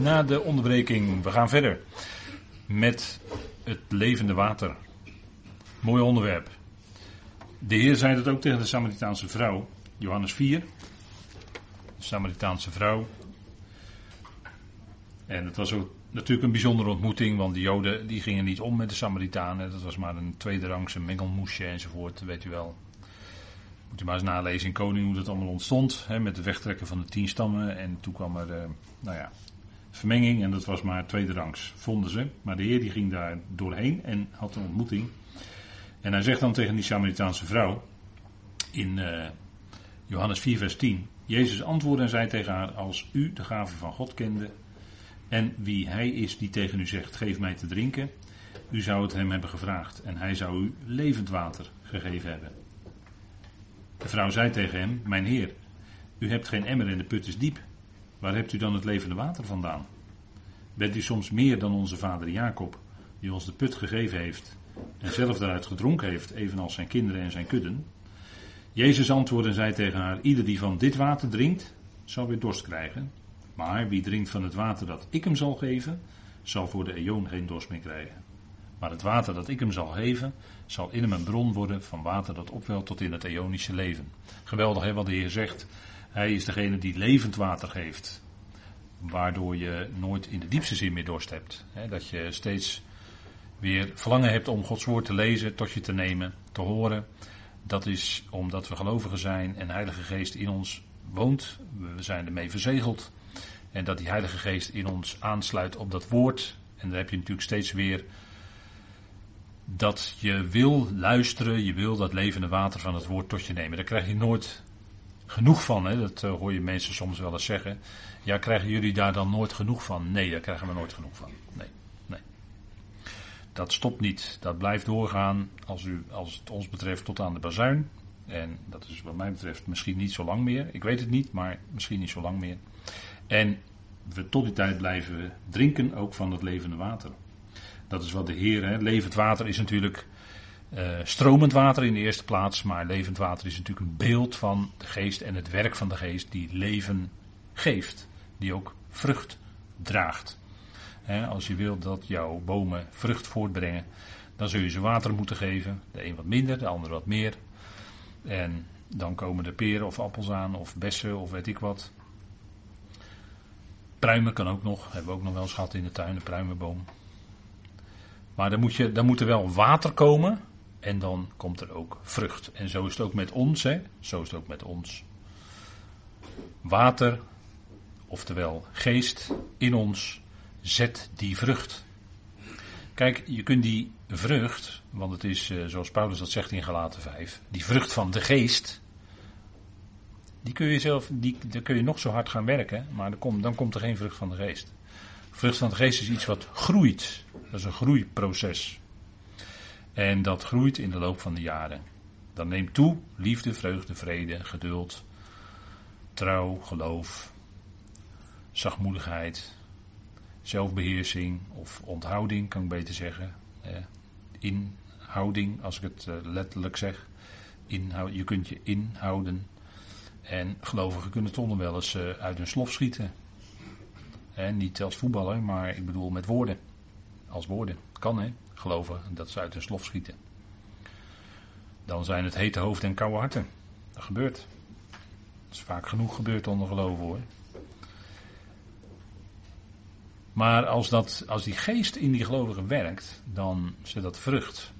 Na de onderbreking, we gaan verder met het levende water. Mooi onderwerp. De Heer zei dat ook tegen de Samaritaanse vrouw, Johannes 4. De Samaritaanse vrouw. En het was ook natuurlijk een bijzondere ontmoeting, want de Joden die gingen niet om met de Samaritanen. Dat was maar een tweederangse mengelmoesje enzovoort, weet u wel. Moet u maar eens nalezen in Koning hoe dat allemaal ontstond. Hè, met de wegtrekken van de tien stammen. En toen kwam er, uh, nou ja, vermenging en dat was maar tweederangs, vonden ze. Maar de Heer die ging daar doorheen en had een ontmoeting. En hij zegt dan tegen die Samaritaanse vrouw in uh, Johannes 4 vers 10. Jezus antwoordde en zei tegen haar, als u de gave van God kende en wie hij is die tegen u zegt, geef mij te drinken, u zou het hem hebben gevraagd en hij zou u levend water gegeven hebben. De vrouw zei tegen hem, mijn heer, u hebt geen emmer en de put is diep. Waar hebt u dan het levende water vandaan? Bent u soms meer dan onze vader Jacob, die ons de put gegeven heeft en zelf daaruit gedronken heeft, evenals zijn kinderen en zijn kudden? Jezus antwoordde en zei tegen haar, ieder die van dit water drinkt, zal weer dorst krijgen. Maar wie drinkt van het water dat ik hem zal geven, zal voor de eon geen dorst meer krijgen. Maar het water dat ik hem zal geven, zal in hem een bron worden van water dat opwelt tot in het eonische leven. Geweldig hè, wat de Heer zegt. Hij is degene die levend water geeft. Waardoor je nooit in de diepste zin meer dorst hebt. Dat je steeds weer verlangen hebt om Gods woord te lezen, tot je te nemen, te horen. Dat is omdat we gelovigen zijn en de Heilige Geest in ons woont. We zijn ermee verzegeld. En dat die Heilige Geest in ons aansluit op dat woord. En dan heb je natuurlijk steeds weer dat je wil luisteren, je wil dat levende water van het woord tot je nemen. Daar krijg je nooit genoeg van. Hè? Dat uh, hoor je mensen soms wel eens zeggen. Ja, krijgen jullie daar dan nooit genoeg van? Nee, daar krijgen we nooit genoeg van. Nee, nee. Dat stopt niet. Dat blijft doorgaan als, u, als het ons betreft tot aan de bazuin. En dat is wat mij betreft misschien niet zo lang meer. Ik weet het niet, maar misschien niet zo lang meer. En we, tot die tijd blijven we drinken ook van het levende water. Dat is wat de Heer, hè. levend water is natuurlijk uh, stromend water in de eerste plaats, maar levend water is natuurlijk een beeld van de geest en het werk van de geest die leven geeft, die ook vrucht draagt. Als je wilt dat jouw bomen vrucht voortbrengen, dan zul je ze water moeten geven. De een wat minder, de ander wat meer. En dan komen er peren of appels aan, of bessen of weet ik wat. Pruimen kan ook nog, hebben we ook nog wel eens gehad in de tuin, een pruimenboom. Maar dan moet, je, dan moet er wel water komen en dan komt er ook vrucht. En zo is het ook met ons, hè? Zo is het ook met ons. Water, oftewel geest in ons, zet die vrucht. Kijk, je kunt die vrucht, want het is eh, zoals Paulus dat zegt in Galaten 5, die vrucht van de geest, die kun je zelf, die, daar kun je nog zo hard gaan werken, maar dan komt, dan komt er geen vrucht van de geest. Vrucht van de geest is iets wat groeit. Dat is een groeiproces. En dat groeit in de loop van de jaren. Dan neemt toe liefde, vreugde, vrede, geduld, trouw, geloof, zachtmoedigheid, zelfbeheersing of onthouding, kan ik beter zeggen. inhouding, als ik het eh, letterlijk zeg. Inhoud, je kunt je inhouden. En gelovigen kunnen toch nog wel eens eh, uit hun slof schieten. niet als voetballer, maar ik bedoel met woorden. Als woorden. Kan hè, geloven dat ze uit hun slof schieten. Dan zijn het hete hoofden en koude harten. Dat gebeurt. Dat is vaak genoeg gebeurd onder geloven hoor. Maar als, dat, als die geest in die gelovigen werkt, dan zet dat vrucht.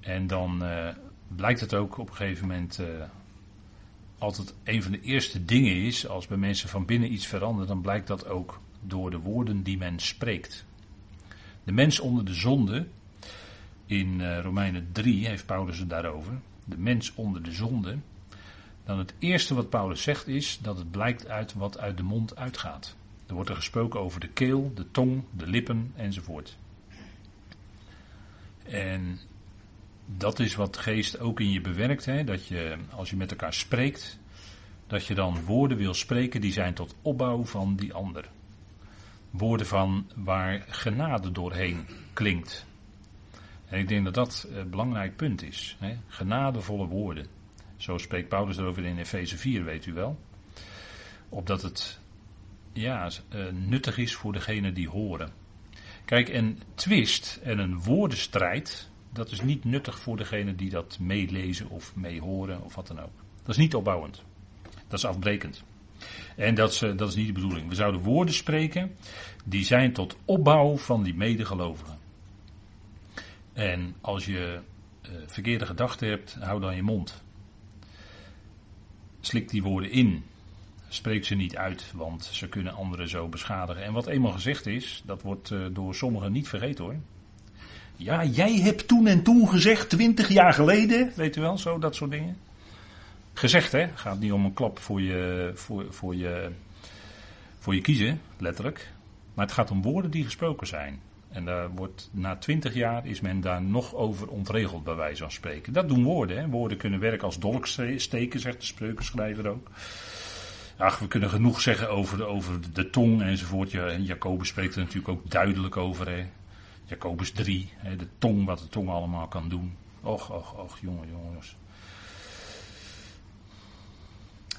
En dan uh, blijkt het ook op een gegeven moment uh, altijd een van de eerste dingen is, als bij mensen van binnen iets verandert, dan blijkt dat ook door de woorden die men spreekt. De mens onder de zonde, in uh, Romeinen 3 heeft Paulus het daarover, de mens onder de zonde, dan het eerste wat Paulus zegt is dat het blijkt uit wat uit de mond uitgaat. Er wordt er gesproken over de keel, de tong, de lippen enzovoort. En dat is wat geest ook in je bewerkt. Hè? Dat je, als je met elkaar spreekt, dat je dan woorden wil spreken die zijn tot opbouw van die ander. Woorden van waar genade doorheen klinkt. En ik denk dat dat een belangrijk punt is. Hè? Genadevolle woorden. Zo spreekt Paulus erover in Efeze 4, weet u wel. Opdat het ja, uh, nuttig is voor degene die horen. Kijk, een twist en een woordenstrijd, dat is niet nuttig voor degene die dat meelezen of meehoren of wat dan ook. Dat is niet opbouwend. Dat is afbrekend. En dat is, dat is niet de bedoeling. We zouden woorden spreken die zijn tot opbouw van die medegelovigen. En als je uh, verkeerde gedachten hebt, hou dan je mond. Slik die woorden in. Spreek ze niet uit, want ze kunnen anderen zo beschadigen. En wat eenmaal gezegd is, dat wordt uh, door sommigen niet vergeten hoor. Ja, jij hebt toen en toen gezegd, twintig jaar geleden, weet u wel, zo, dat soort dingen. Gezegd hè, gaat niet om een klap voor je, voor, voor je, voor je kiezen, letterlijk. Maar het gaat om woorden die gesproken zijn. En daar wordt, na twintig jaar is men daar nog over ontregeld, bij wijze van spreken. Dat doen woorden. Hè. Woorden kunnen werken als dolksteken, zegt de spreukenschrijver ook. Ach, we kunnen genoeg zeggen over de, over de tong enzovoort. Ja, Jacobus spreekt er natuurlijk ook duidelijk over. Hè. Jacobus 3, hè, de tong, wat de tong allemaal kan doen. Och, och, och, jongen, jongens.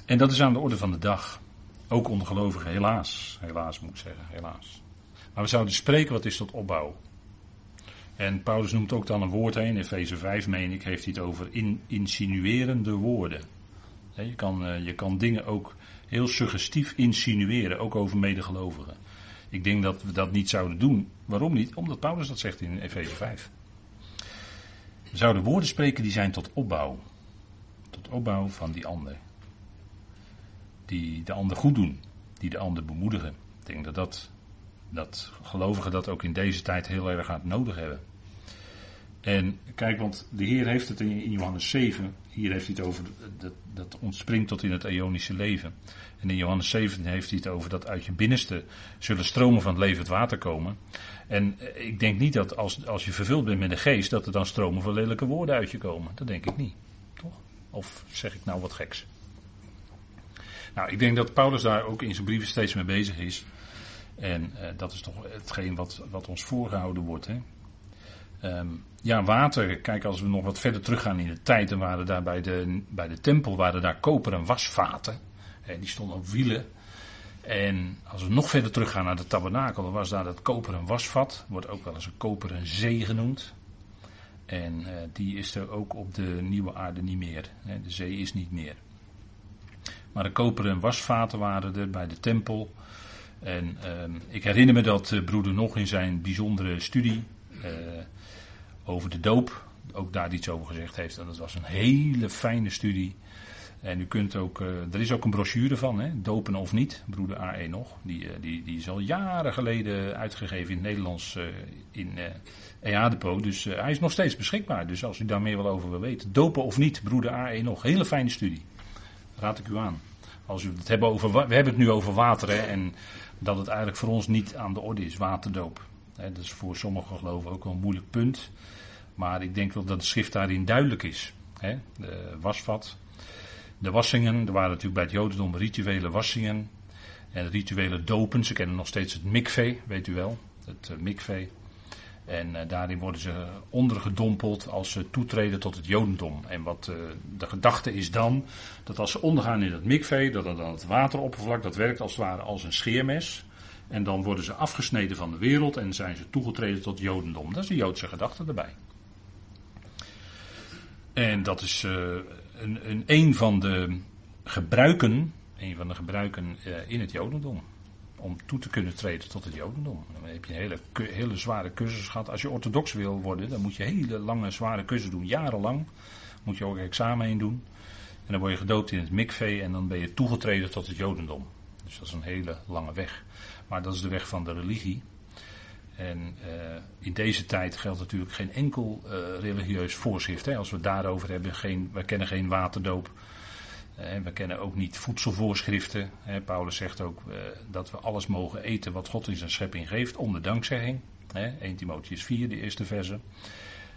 En dat is aan de orde van de dag. Ook ongelovigen, helaas. Helaas moet ik zeggen, helaas. Maar we zouden spreken wat is tot opbouw. En Paulus noemt ook dan een woord heen, in Efeze 5 meen ik, heeft hij het over in, insinuerende woorden. je, kan, eh, je kan dingen ook heel suggestief insinueren, ook over medegelovigen. Ik denk dat we dat niet zouden doen. Waarom niet? Omdat Paulus dat zegt in Efeze 5. We zouden woorden spreken die zijn tot opbouw. Tot opbouw van die ander. Die de ander goed doen. Die de ander bemoedigen. Ik denk dat dat dat gelovigen dat ook in deze tijd heel erg hard nodig hebben. En kijk, want de Heer heeft het in Johannes 7, hier heeft hij het over, dat, dat ontspringt tot in het eonische leven. En in Johannes 7 heeft hij het over dat uit je binnenste zullen stromen van het levend water komen. En ik denk niet dat als, als je vervuld bent met de geest, dat er dan stromen van lelijke woorden uit je komen. Dat denk ik niet. Toch? Of zeg ik nou wat geks? Nou, ik denk dat Paulus daar ook in zijn brieven steeds mee bezig is. En uh, dat is toch hetgeen wat, wat ons voorgehouden wordt. Hè? Um, ja, water. Kijk, als we nog wat verder teruggaan in de tijd, dan waren daar bij de, bij de tempel waren daar koperen wasvaten. Die stonden op wielen. En als we nog verder teruggaan naar de tabernakel, dan was daar dat koperen wasvat. Wordt ook wel eens een koperen zee genoemd. En uh, die is er ook op de nieuwe aarde niet meer. Hè, de zee is niet meer. Maar de koperen wasvaten waren er bij de tempel. En uh, ik herinner me dat uh, broeder nog in zijn bijzondere studie uh, over de doop ook daar iets over gezegd heeft. En dat was een hele fijne studie. En u kunt ook, uh, er is ook een brochure van, hè, dopen of niet, broeder A1 nog. Die, die, die is al jaren geleden uitgegeven in het Nederlands in EA-depot. Dus hij is nog steeds beschikbaar. Dus als u daar meer wel over wil weten, dopen of niet, broeder A1 nog. Hele fijne studie. Raad ik u aan. Als u het hebben over, we hebben het nu over water hè, en dat het eigenlijk voor ons niet aan de orde is, waterdoop. dat is voor sommige geloven ook wel een moeilijk punt. Maar ik denk wel dat de schrift daarin duidelijk is. de wasvat, de wassingen, er waren natuurlijk bij het Jodendom rituele wassingen. En rituele dopen, ze kennen nog steeds het mikvee, weet u wel. Het uh. En uh, daarin worden ze ondergedompeld als ze toetreden tot het Jodendom. En wat uh, de gedachte is dan, dat als ze ondergaan in het mikvee, dat dan het wateroppervlak, dat werkt als het ware als een scheermes. En dan worden ze afgesneden van de wereld en zijn ze toegetreden tot Jodendom. Dat is de Joodse gedachte erbij. En dat is uh, een, een, een van de gebruiken, een van de gebruiken in het Jodendom om toe te kunnen treden tot het Jodendom. Dan heb je een hele, hele zware cursus gehad. Als je orthodox wil worden, dan moet je hele lange, zware cursus doen. Jarenlang moet je ook examen heen doen. En dan word je gedoopt in het mikvee en dan ben je toegetreden tot het Jodendom. Dus dat is een hele lange weg. Maar dat is de weg van de religie. En uh, in deze tijd geldt natuurlijk geen enkel uh, religieus voorschrift. Hè. Als we het daarover hebben, geen, we kennen geen waterdoop. Eh, we kennen ook niet voedselvoorschriften. Paulus zegt ook eh, dat we alles mogen eten wat God in zijn schepping geeft, onder dankzegging. 1 Timotheus 4, de eerste verse.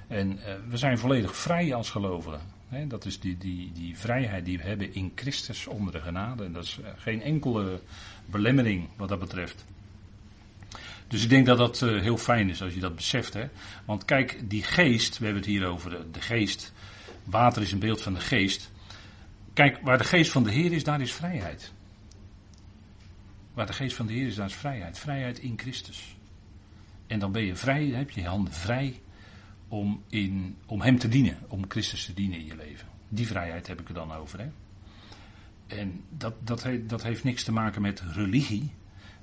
En eh, we zijn volledig vrij als gelovigen. Dat is die, die, die vrijheid die we hebben in Christus onder de genade. En dat is geen enkele belemmering wat dat betreft. Dus ik denk dat dat heel fijn is als je dat beseft. Hè? Want kijk, die geest, we hebben het hier over de, de geest. Water is een beeld van de geest. Kijk, waar de geest van de Heer is, daar is vrijheid. Waar de geest van de Heer is, daar is vrijheid. Vrijheid in Christus. En dan ben je vrij, dan heb je je handen vrij om, in, om Hem te dienen, om Christus te dienen in je leven. Die vrijheid heb ik er dan over. Hè? En dat, dat, heeft, dat heeft niks te maken met religie,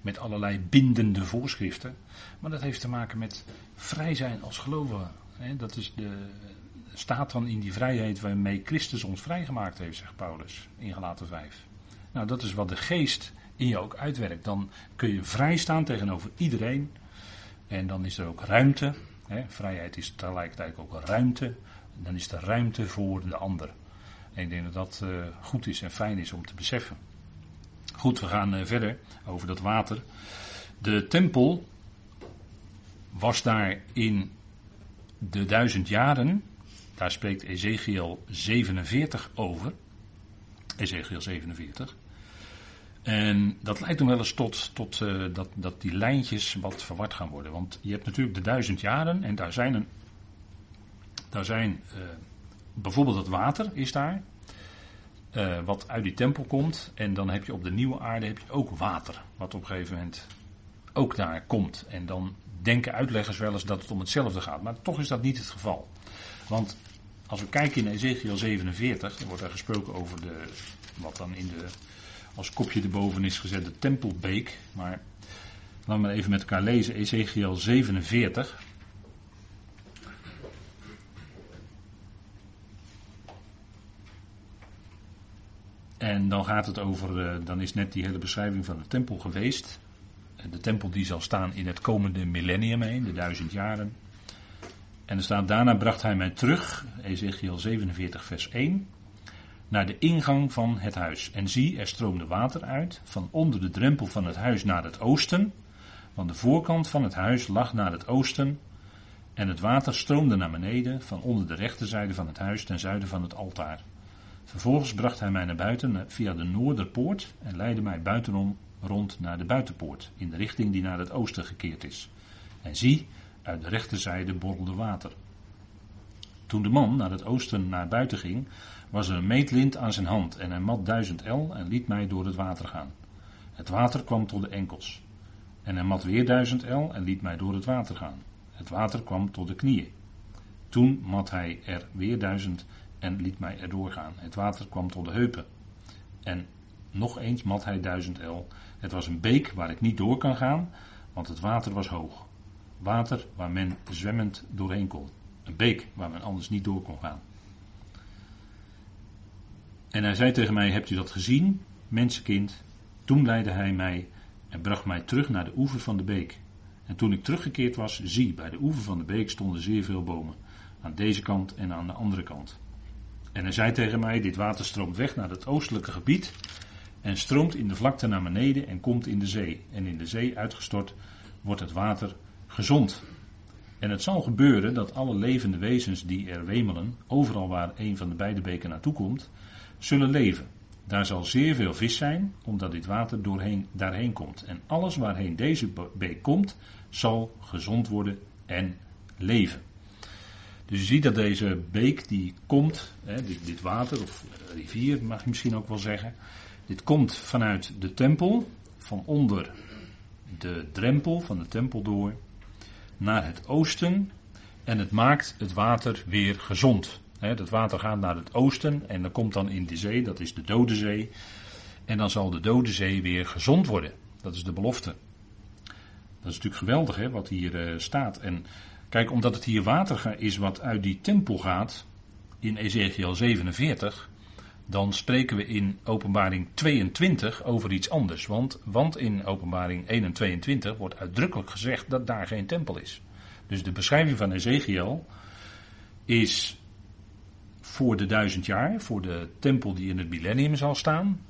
met allerlei bindende voorschriften. Maar dat heeft te maken met vrij zijn als gelovigen. Dat is de, staat dan in die vrijheid waarmee Christus ons vrijgemaakt heeft, zegt Paulus in Galaten 5. Nou, dat is wat de geest in je ook uitwerkt. Dan kun je vrij staan tegenover iedereen. En dan is er ook ruimte. Hè? Vrijheid is tegelijkertijd ook ruimte. Dan is er ruimte voor de ander. En ik denk dat dat uh, goed is en fijn is om te beseffen. Goed, we gaan uh, verder over dat water. De tempel was daar in de duizend jaren. Daar spreekt Ezekiel 47 over. Ezekiel 47. En dat leidt dan wel eens tot, tot uh, dat, dat die lijntjes wat verward gaan worden. Want je hebt natuurlijk de duizend jaren en daar zijn, een, daar zijn uh, bijvoorbeeld het water is daar. Uh, wat uit die tempel komt. En dan heb je op de nieuwe aarde heb je ook water. Wat op een gegeven moment ook daar komt. En dan denken uitleggers wel eens dat het om hetzelfde gaat. Maar toch is dat niet het geval. Want als we kijken in Ezekiel 47, dan wordt er gesproken over de, wat dan in de als kopje erboven is gezet de tempelbeek. Maar laten we even met elkaar lezen, Ezekiel 47. En dan gaat het over, eh, dan is net die hele beschrijving van de tempel geweest. De tempel die zal staan in het komende millennium heen, de duizend jaren. En er staat, daarna bracht hij mij terug, Ezekiel 47 vers 1 naar de ingang van het huis. En zie, er stroomde water uit, van onder de drempel van het huis naar het oosten. Want de voorkant van het huis lag naar het oosten. En het water stroomde naar beneden, van onder de rechterzijde van het huis ten zuiden van het altaar. Vervolgens bracht hij mij naar buiten via de noorderpoort en leidde mij buitenom rond naar de buitenpoort, in de richting die naar het oosten gekeerd is. En zie, uit de rechterzijde borrelde water. Toen de man naar het oosten naar buiten ging, was er een meetlint aan zijn hand en hij mat duizend el en liet mij door het water gaan. Het water kwam tot de enkels. En hij mat weer duizend el en liet mij door het water gaan. Het water kwam tot de knieën. Toen mat hij er weer duizend en liet mij erdoor gaan. Het water kwam tot de heupen. En nog eens mat hij duizend el. Het was een beek waar ik niet door kan gaan, want het water was hoog. Water waar men zwemmend doorheen kon. Een beek waar men anders niet door kon gaan. En hij zei tegen mij: Hebt u dat gezien, mensenkind? Toen leidde hij mij en bracht mij terug naar de oever van de beek. En toen ik teruggekeerd was, zie, bij de oever van de beek stonden zeer veel bomen. Aan deze kant en aan de andere kant. En hij zei tegen mij: Dit water stroomt weg naar het oostelijke gebied. En stroomt in de vlakte naar beneden en komt in de zee. En in de zee uitgestort wordt het water gezond. En het zal gebeuren dat alle levende wezens die er wemelen, overal waar een van de beide beken naartoe komt, zullen leven. Daar zal zeer veel vis zijn, omdat dit water doorheen, daarheen komt. En alles waarheen deze beek komt, zal gezond worden en leven. Dus je ziet dat deze beek die komt, hè, dit, dit water, of rivier mag je misschien ook wel zeggen, dit komt vanuit de tempel, van onder de drempel van de tempel door, naar het oosten en het maakt het water weer gezond. He, dat water gaat naar het oosten en dan komt dan in de zee, dat is de Dode Zee. En dan zal de Dode Zee weer gezond worden. Dat is de belofte. Dat is natuurlijk geweldig wat hier uh, staat. En kijk, omdat het hier water is wat uit die tempel gaat, in Ezekiel 47, dan spreken we in openbaring 22 over iets anders. Want, want in openbaring 1 en 22 wordt uitdrukkelijk gezegd dat daar geen tempel is. Dus de beschrijving van Ezekiel is voor de duizend jaar, voor de tempel die in het millennium zal staan.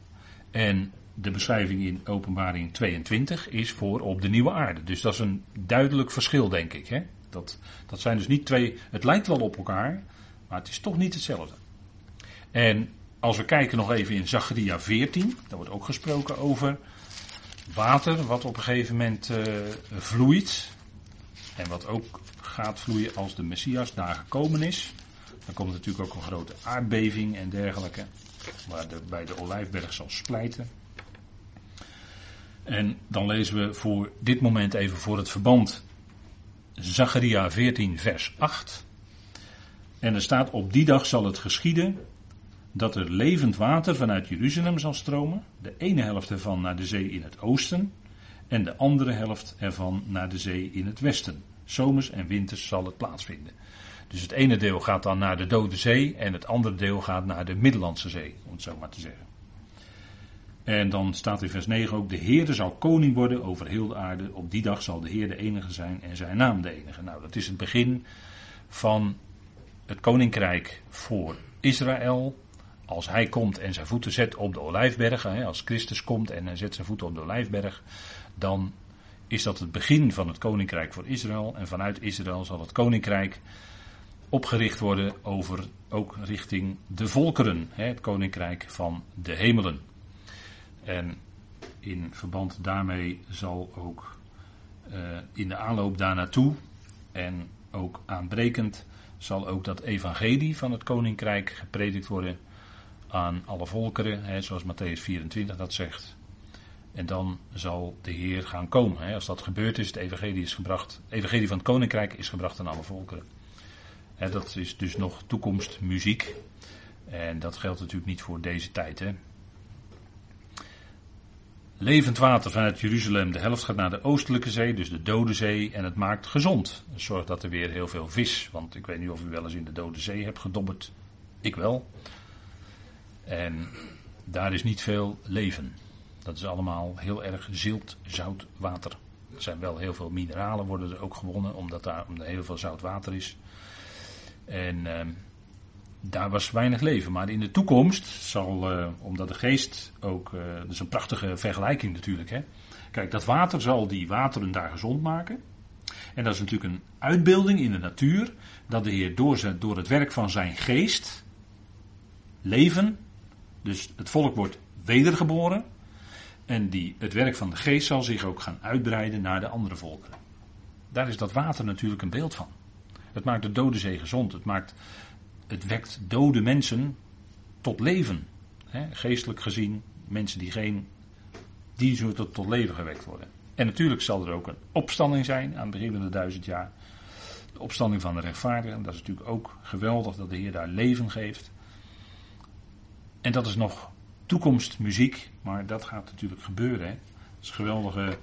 En de beschrijving in openbaring 22 is voor op de nieuwe aarde. Dus dat is een duidelijk verschil, denk ik. Hè? Dat, dat zijn dus niet twee. Het lijkt wel op elkaar, maar het is toch niet hetzelfde. En als we kijken nog even in Zacharia 14, daar wordt ook gesproken over water wat op een gegeven moment uh, vloeit. En wat ook gaat vloeien als de Messias daar gekomen is. Dan komt natuurlijk ook een grote aardbeving en dergelijke, waar de, bij de Olijfberg zal splijten. En dan lezen we voor dit moment even voor het verband Zacharia 14, vers 8. En er staat: Op die dag zal het geschieden dat er levend water vanuit Jeruzalem zal stromen. De ene helft ervan naar de zee in het oosten. En de andere helft ervan naar de zee in het westen. Zomers en winters zal het plaatsvinden. Dus het ene deel gaat dan naar de Dode Zee en het andere deel gaat naar de Middellandse Zee, om het zo maar te zeggen. En dan staat in vers 9 ook: De Heerde zal koning worden over heel de aarde. Op die dag zal de Heer de enige zijn en zijn naam de enige. Nou, dat is het begin van het koninkrijk voor Israël. Als hij komt en zijn voeten zet op de olijfberg, als Christus komt en hij zet zijn voeten op de olijfberg, dan is dat het begin van het koninkrijk voor Israël. En vanuit Israël zal het koninkrijk opgericht worden over ook richting de volkeren, het koninkrijk van de hemelen. En in verband daarmee zal ook uh, in de aanloop daar naartoe en ook aanbrekend zal ook dat evangelie van het koninkrijk gepredikt worden aan alle volkeren, hè, zoals Matthäus 24 dat zegt. En dan zal de Heer gaan komen. Hè. Als dat gebeurd is, het evangelie is gebracht, evangelie van het koninkrijk is gebracht aan alle volkeren. Hè, dat is dus nog toekomstmuziek. En dat geldt natuurlijk niet voor deze tijd. Hè. Levend water vanuit Jeruzalem, de helft gaat naar de oostelijke zee, dus de Dode Zee, en het maakt gezond. Zorgt dat er weer heel veel vis, want ik weet niet of u wel eens in de Dode Zee hebt gedobberd. Ik wel. En daar is niet veel leven. Dat is allemaal heel erg zilt, zout water. Er zijn wel heel veel mineralen worden er ook gewonnen, omdat daar heel veel zout water is. En uh, daar was weinig leven. Maar in de toekomst zal, uh, omdat de geest ook, uh, dat is een prachtige vergelijking natuurlijk. Hè? Kijk, dat water zal die wateren daar gezond maken. En dat is natuurlijk een uitbeelding in de natuur. Dat de Heer door het werk van zijn geest leven. Dus het volk wordt wedergeboren. En die, het werk van de geest zal zich ook gaan uitbreiden naar de andere volkeren. Daar is dat water natuurlijk een beeld van. Het maakt de dode zee gezond. Het maakt het wekt dode mensen tot leven. geestelijk gezien, mensen die geen. die zullen tot, tot leven gewekt worden. En natuurlijk zal er ook een opstanding zijn aan het begin van de duizend jaar. De opstanding van de rechtvaardigen. Dat is natuurlijk ook geweldig dat de Heer daar leven geeft. En dat is nog toekomstmuziek, maar dat gaat natuurlijk gebeuren. Hè? Dat is geweldige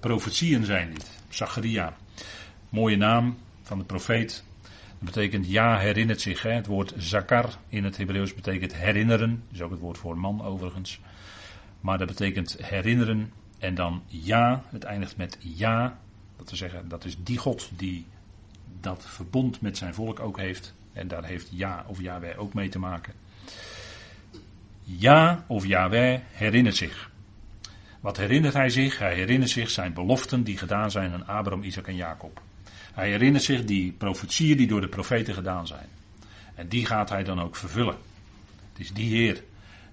profetieën zijn dit. Zacharia, mooie naam van de profeet. Dat betekent ja herinnert zich. Hè. Het woord zakar in het Hebreeuws betekent herinneren. Dat is ook het woord voor man overigens. Maar dat betekent herinneren. En dan ja, het eindigt met ja. Dat te zeggen, dat is die God die dat verbond met zijn volk ook heeft. En daar heeft ja of Yahweh ook mee te maken. Ja of Yahweh herinnert zich. Wat herinnert hij zich? Hij herinnert zich zijn beloften die gedaan zijn aan Abraham, Isaac en Jacob. Hij herinnert zich die profetieën die door de profeten gedaan zijn. En die gaat hij dan ook vervullen. Het is die Heer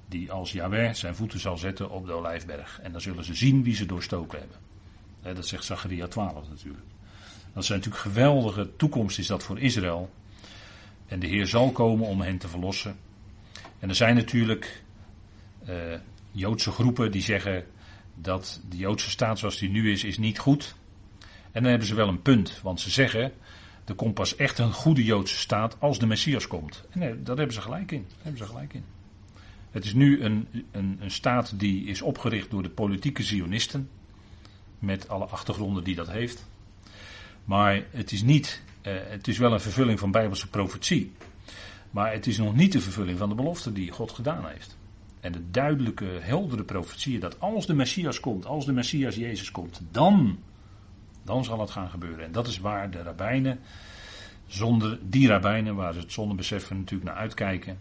die als Yahweh zijn voeten zal zetten op de Olijfberg. En dan zullen ze zien wie ze doorstoken hebben. Dat zegt Zacharia 12 natuurlijk. Dat zijn natuurlijk geweldige toekomst is dat voor Israël. En de Heer zal komen om hen te verlossen. En er zijn natuurlijk uh, Joodse groepen die zeggen dat de Joodse staat zoals die nu is, is niet goed. En dan hebben ze wel een punt, want ze zeggen, er komt pas echt een goede Joodse staat als de Messias komt. En nee, daar hebben ze gelijk in. Hebben ze gelijk in. Het is nu een, een, een staat die is opgericht door de politieke Zionisten, met alle achtergronden die dat heeft. Maar het is niet, eh, het is wel een vervulling van Bijbelse profetie. Maar het is nog niet de vervulling van de belofte die God gedaan heeft. En de duidelijke, heldere profetieën dat als de Messias komt, als de Messias Jezus komt, dan dan zal het gaan gebeuren. En dat is waar de rabbijnen, zonder die rabbijnen, waar ze het zonder beseffen natuurlijk naar uitkijken,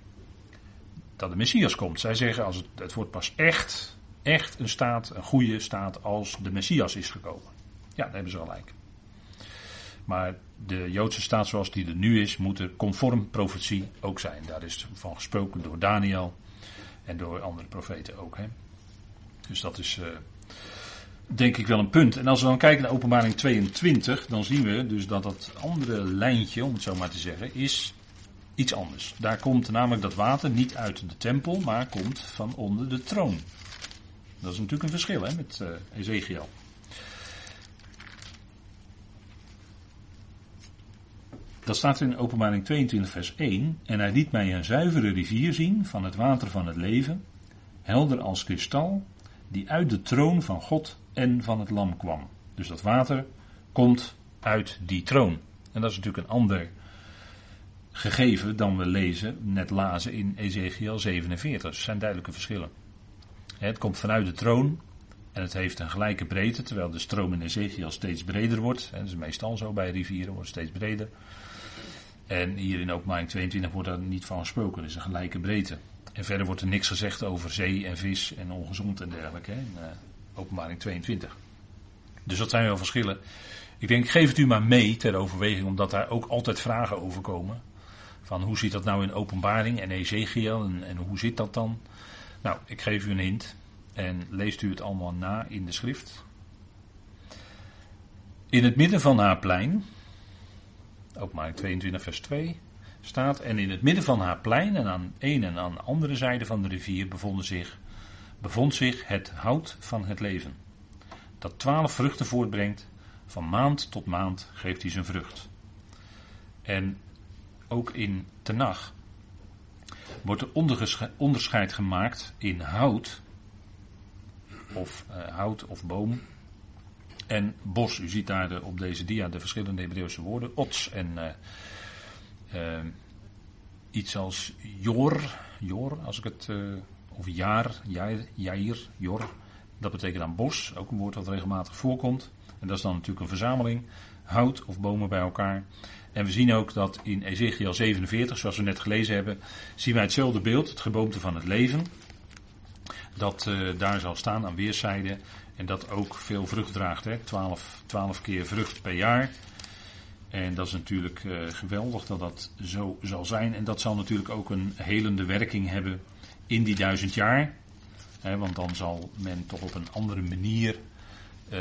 dat de Messias komt. Zij zeggen, als het, het wordt pas echt, echt een staat, een goede staat, als de Messias is gekomen. Ja, daar hebben ze gelijk. Maar de Joodse staat zoals die er nu is, moet er conform profetie ook zijn. Daar is van gesproken door Daniel en door andere profeten ook. Hè. Dus dat is, uh, denk ik wel een punt. En als we dan kijken naar openbaring 22, dan zien we dus dat dat andere lijntje, om het zo maar te zeggen, is iets anders. Daar komt namelijk dat water niet uit de tempel, maar komt van onder de troon. Dat is natuurlijk een verschil hè, met uh, Ezekiel. Dat staat in openbaring 22 vers 1. En hij liet mij een zuivere rivier zien van het water van het leven, helder als kristal, die uit de troon van God en van het lam kwam. Dus dat water komt uit die troon. En dat is natuurlijk een ander gegeven dan we lezen, net lazen in Ezekiel 47. Er zijn duidelijke verschillen. Het komt vanuit de troon en het heeft een gelijke breedte, terwijl de stroom in Ezekiel steeds breder wordt. Dat is meestal zo bij rivieren, wordt steeds breder. En hier in openbaring 22 wordt daar niet van gesproken, is een gelijke breedte. En verder wordt er niks gezegd over zee en vis en ongezond en dergelijke, in uh, openbaring 22. Dus dat zijn wel verschillen. Ik denk, geef het u maar mee ter overweging, omdat daar ook altijd vragen over komen. Van hoe zit dat nou in openbaring en Ezekiel en, en hoe zit dat dan? Nou, ik geef u een hint en leest u het allemaal na in de schrift. In het midden van haar plein, openbaring 22 vers 2, staat en in het midden van haar plein en aan een en aan de andere zijde van de rivier bevonden zich, bevond zich het hout van het leven. Dat twaalf vruchten voortbrengt, van maand tot maand geeft hij zijn vrucht. En ook in Tenach wordt er onderscheid gemaakt in hout, of uh, hout of boom, en bos. U ziet daar de, op deze dia de verschillende Hebreeuwse woorden, ots en uh, uh, iets als jor, jor, als ik het, of jaar, jair, jair, jor, dat betekent dan bos, ook een woord dat regelmatig voorkomt. En dat is dan natuurlijk een verzameling hout of bomen bij elkaar. En we zien ook dat in Ezekiel 47, zoals we net gelezen hebben, zien wij hetzelfde beeld, het geboomte van het leven. Dat uh, daar zal staan aan weerszijden en dat ook veel vrucht draagt. Hè? 12, 12 keer vrucht per jaar. En dat is natuurlijk uh, geweldig dat dat zo zal zijn. En dat zal natuurlijk ook een helende werking hebben in die duizend jaar. Hè, want dan zal men toch op een andere manier uh,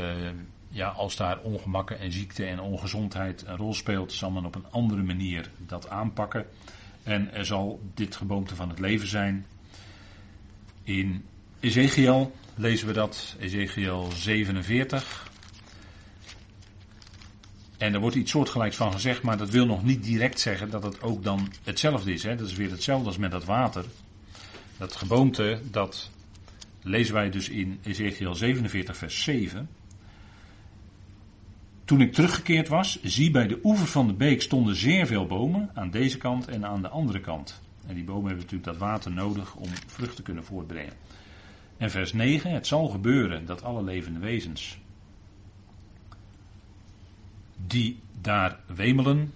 ja, als daar ongemakken en ziekte en ongezondheid een rol speelt, zal men op een andere manier dat aanpakken. En er zal dit geboomte van het leven zijn. In Ezekiel lezen we dat, Ezekiel 47. En er wordt iets soortgelijks van gezegd, maar dat wil nog niet direct zeggen dat het ook dan hetzelfde is. Hè? Dat is weer hetzelfde als met dat water. Dat geboomte, dat lezen wij dus in Ezekiel 47, vers 7. Toen ik teruggekeerd was, zie bij de oever van de beek stonden zeer veel bomen, aan deze kant en aan de andere kant. En die bomen hebben natuurlijk dat water nodig om vrucht te kunnen voortbrengen. En vers 9, het zal gebeuren dat alle levende wezens die daar wemelen,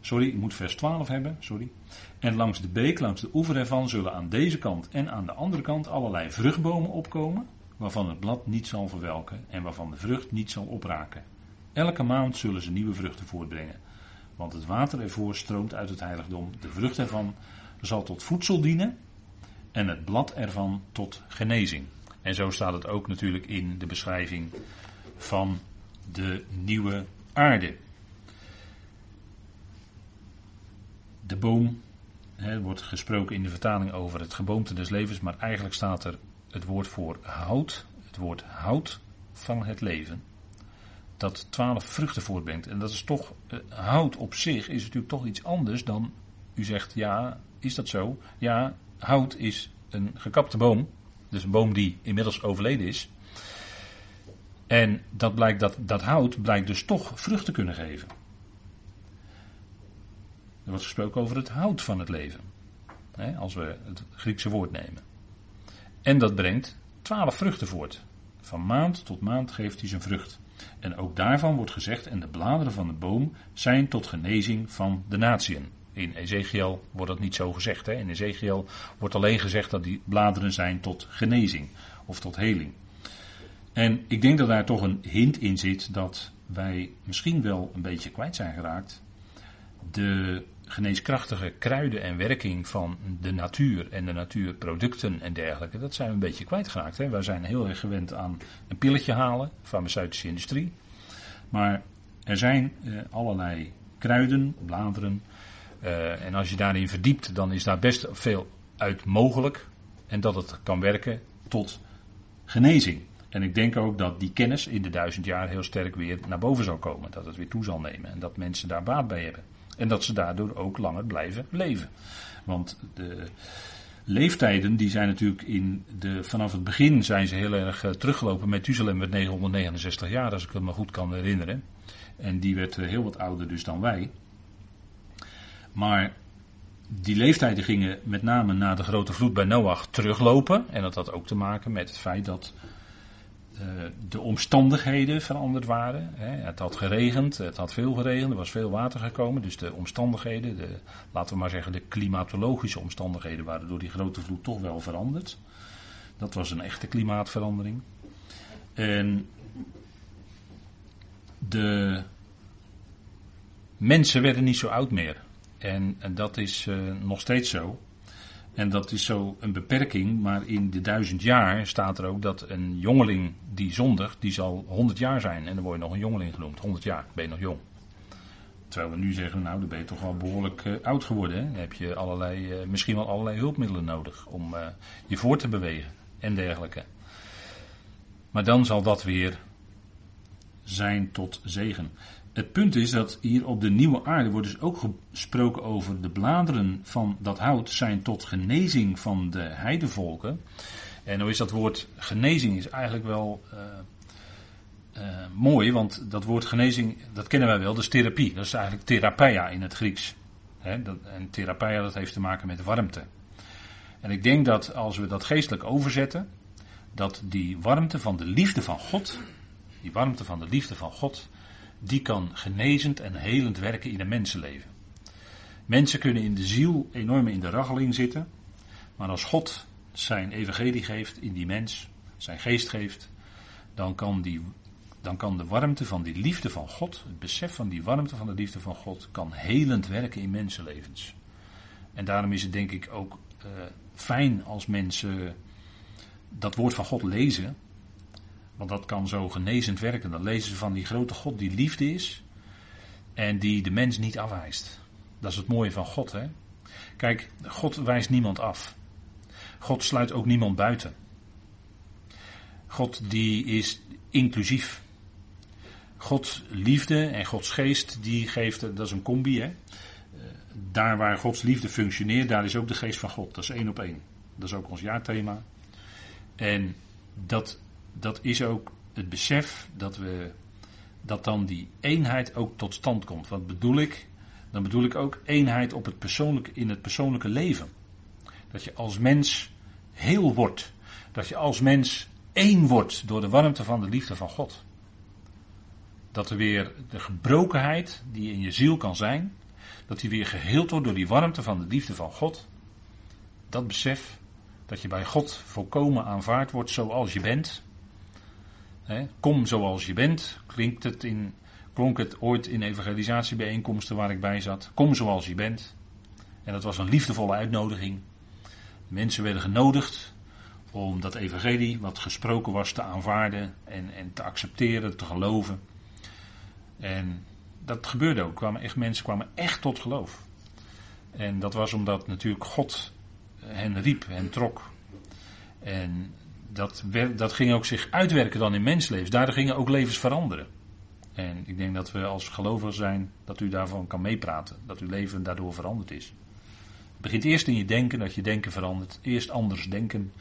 sorry, ik moet vers 12 hebben, sorry. En langs de beek, langs de oever ervan, zullen aan deze kant en aan de andere kant allerlei vruchtbomen opkomen, waarvan het blad niet zal verwelken en waarvan de vrucht niet zal opraken. Elke maand zullen ze nieuwe vruchten voortbrengen. Want het water ervoor stroomt uit het heiligdom. De vrucht ervan zal tot voedsel dienen. En het blad ervan tot genezing. En zo staat het ook natuurlijk in de beschrijving van de nieuwe aarde. De boom, er wordt gesproken in de vertaling over het geboomte des levens, maar eigenlijk staat er het woord voor hout, het woord hout van het leven dat twaalf vruchten voortbrengt. En dat is toch, uh, hout op zich is natuurlijk toch iets anders dan u zegt, ja, is dat zo? Ja, hout is een gekapte boom. Dus een boom die inmiddels overleden is. En dat, blijkt dat, dat hout blijkt dus toch vruchten kunnen geven. Er wordt gesproken over het hout van het leven. Hè, als we het Griekse woord nemen. En dat brengt twaalf vruchten voort. Van maand tot maand geeft hij zijn vrucht. En ook daarvan wordt gezegd, en de bladeren van de boom zijn tot genezing van de natieën. In Ezekiel wordt dat niet zo gezegd. Hè? In Ezekiel wordt alleen gezegd dat die bladeren zijn tot genezing of tot heling. En ik denk dat daar toch een hint in zit dat wij misschien wel een beetje kwijt zijn geraakt. De geneeskrachtige kruiden en werking van de natuur en de natuurproducten en dergelijke, dat zijn we een beetje kwijtgeraakt. Hè? Wij zijn heel erg gewend aan een pilletje halen, farmaceutische industrie. Maar er zijn eh, allerlei kruiden, bladeren. Eh, en als je daarin verdiept, dan is daar best veel uit mogelijk. En dat het kan werken tot genezing. En ik denk ook dat die kennis in de duizend jaar heel sterk weer naar boven zal komen. Dat het weer toe zal nemen. En dat mensen daar baat bij hebben. En dat ze daardoor ook langer blijven leven. Want de leeftijden die zijn natuurlijk in de, vanaf het begin zijn ze heel erg uh, teruggelopen. Methuselem werd 969 jaar, als ik het me goed kan herinneren. En die werd uh, heel wat ouder dus dan wij. Maar die leeftijden gingen met name na de grote vloed bij Noach teruglopen. En dat had ook te maken met het feit dat uh, de omstandigheden veranderd waren. Het had geregend, het had veel geregend, er was veel water gekomen. Dus de omstandigheden, de, laten we maar zeggen de klimatologische omstandigheden, waren door die grote vloed toch wel veranderd. Dat was een echte klimaatverandering. En de mensen werden niet zo oud meer. En, en dat is uh, nog steeds zo. En dat is zo een beperking, maar in de duizend jaar staat er ook dat een jongeling die zondigt, die zal 100 jaar zijn. En dan word je nog een jongeling genoemd. 100 jaar, ben je nog jong. Terwijl we nu zeggen, nou dan ben je toch wel behoorlijk uh, oud geworden. Hè? Dan heb je allerlei, uh, misschien wel allerlei hulpmiddelen nodig om je voor te bewegen en dergelijke. Maar dan zal dat weer zijn tot zegen. Het punt is dat hier op de nieuwe aarde wordt dus ook gesproken over de bladeren van dat hout zijn tot genezing van de heidevolken. En hoe is dat woord genezing is eigenlijk wel uh, uh, mooi, want dat woord genezing, dat kennen wij wel, is therapie. Dat is eigenlijk therapia in het Grieks. Dat, en therapia dat heeft te maken met warmte. En ik denk dat als we dat geestelijk overzetten, dat die warmte van de liefde van God, die warmte van de liefde van God, die kan genezend en helend werken in een mensenleven. Mensen kunnen in de ziel enorm in de raggeling zitten, maar als God zijn evangelie geeft in die mens, zijn geest geeft, dan kan, die, dan kan de warmte van die liefde van God, het besef van die warmte van de liefde van God, kan helend werken in mensenlevens. En daarom is het denk ik ook uh, fijn als mensen dat woord van God lezen, want dat kan zo genezend werken. Dan lezen ze van die grote God die liefde is. En die de mens niet afwijst. Dat is het mooie van God. Hè? Kijk, God wijst niemand af. God sluit ook niemand buiten. God die is inclusief. God liefde en Gods geest die geeft, dat is een combi hè. Daar waar Gods liefde functioneert, daar is ook de geest van God. Dat is één op één. Dat is ook ons jaarthema. En dat dat is ook het besef dat we dat dan die eenheid ook tot stand komt. Wat bedoel ik? Dan bedoel ik ook eenheid op het persoonlijke, in het persoonlijke leven. Dat je als mens heel wordt. Dat je als mens één wordt door de warmte van de liefde van God. Dat er weer de gebrokenheid die in je ziel kan zijn, dat die weer geheeld wordt door die warmte van de liefde van God. Dat besef dat je bij God volkomen aanvaard wordt zoals je bent. Kom zoals je bent, klinkt het in, klonk het ooit in evangelisatiebijeenkomsten waar ik bij zat. Kom zoals je bent. En dat was een liefdevolle uitnodiging. Mensen werden genodigd om dat evangelie wat gesproken was te aanvaarden en, en te accepteren, te geloven. En dat gebeurde ook. Kwamen echt, mensen kwamen echt tot geloof. En dat was omdat natuurlijk God hen riep, hen trok. En dat, dat ging ook zich uitwerken dan in menslevens. Daardoor gingen ook levens veranderen. En ik denk dat we als gelovigen zijn, dat u daarvan kan meepraten. Dat uw leven daardoor veranderd is. Het begint eerst in je denken, dat je denken verandert. Eerst anders denken.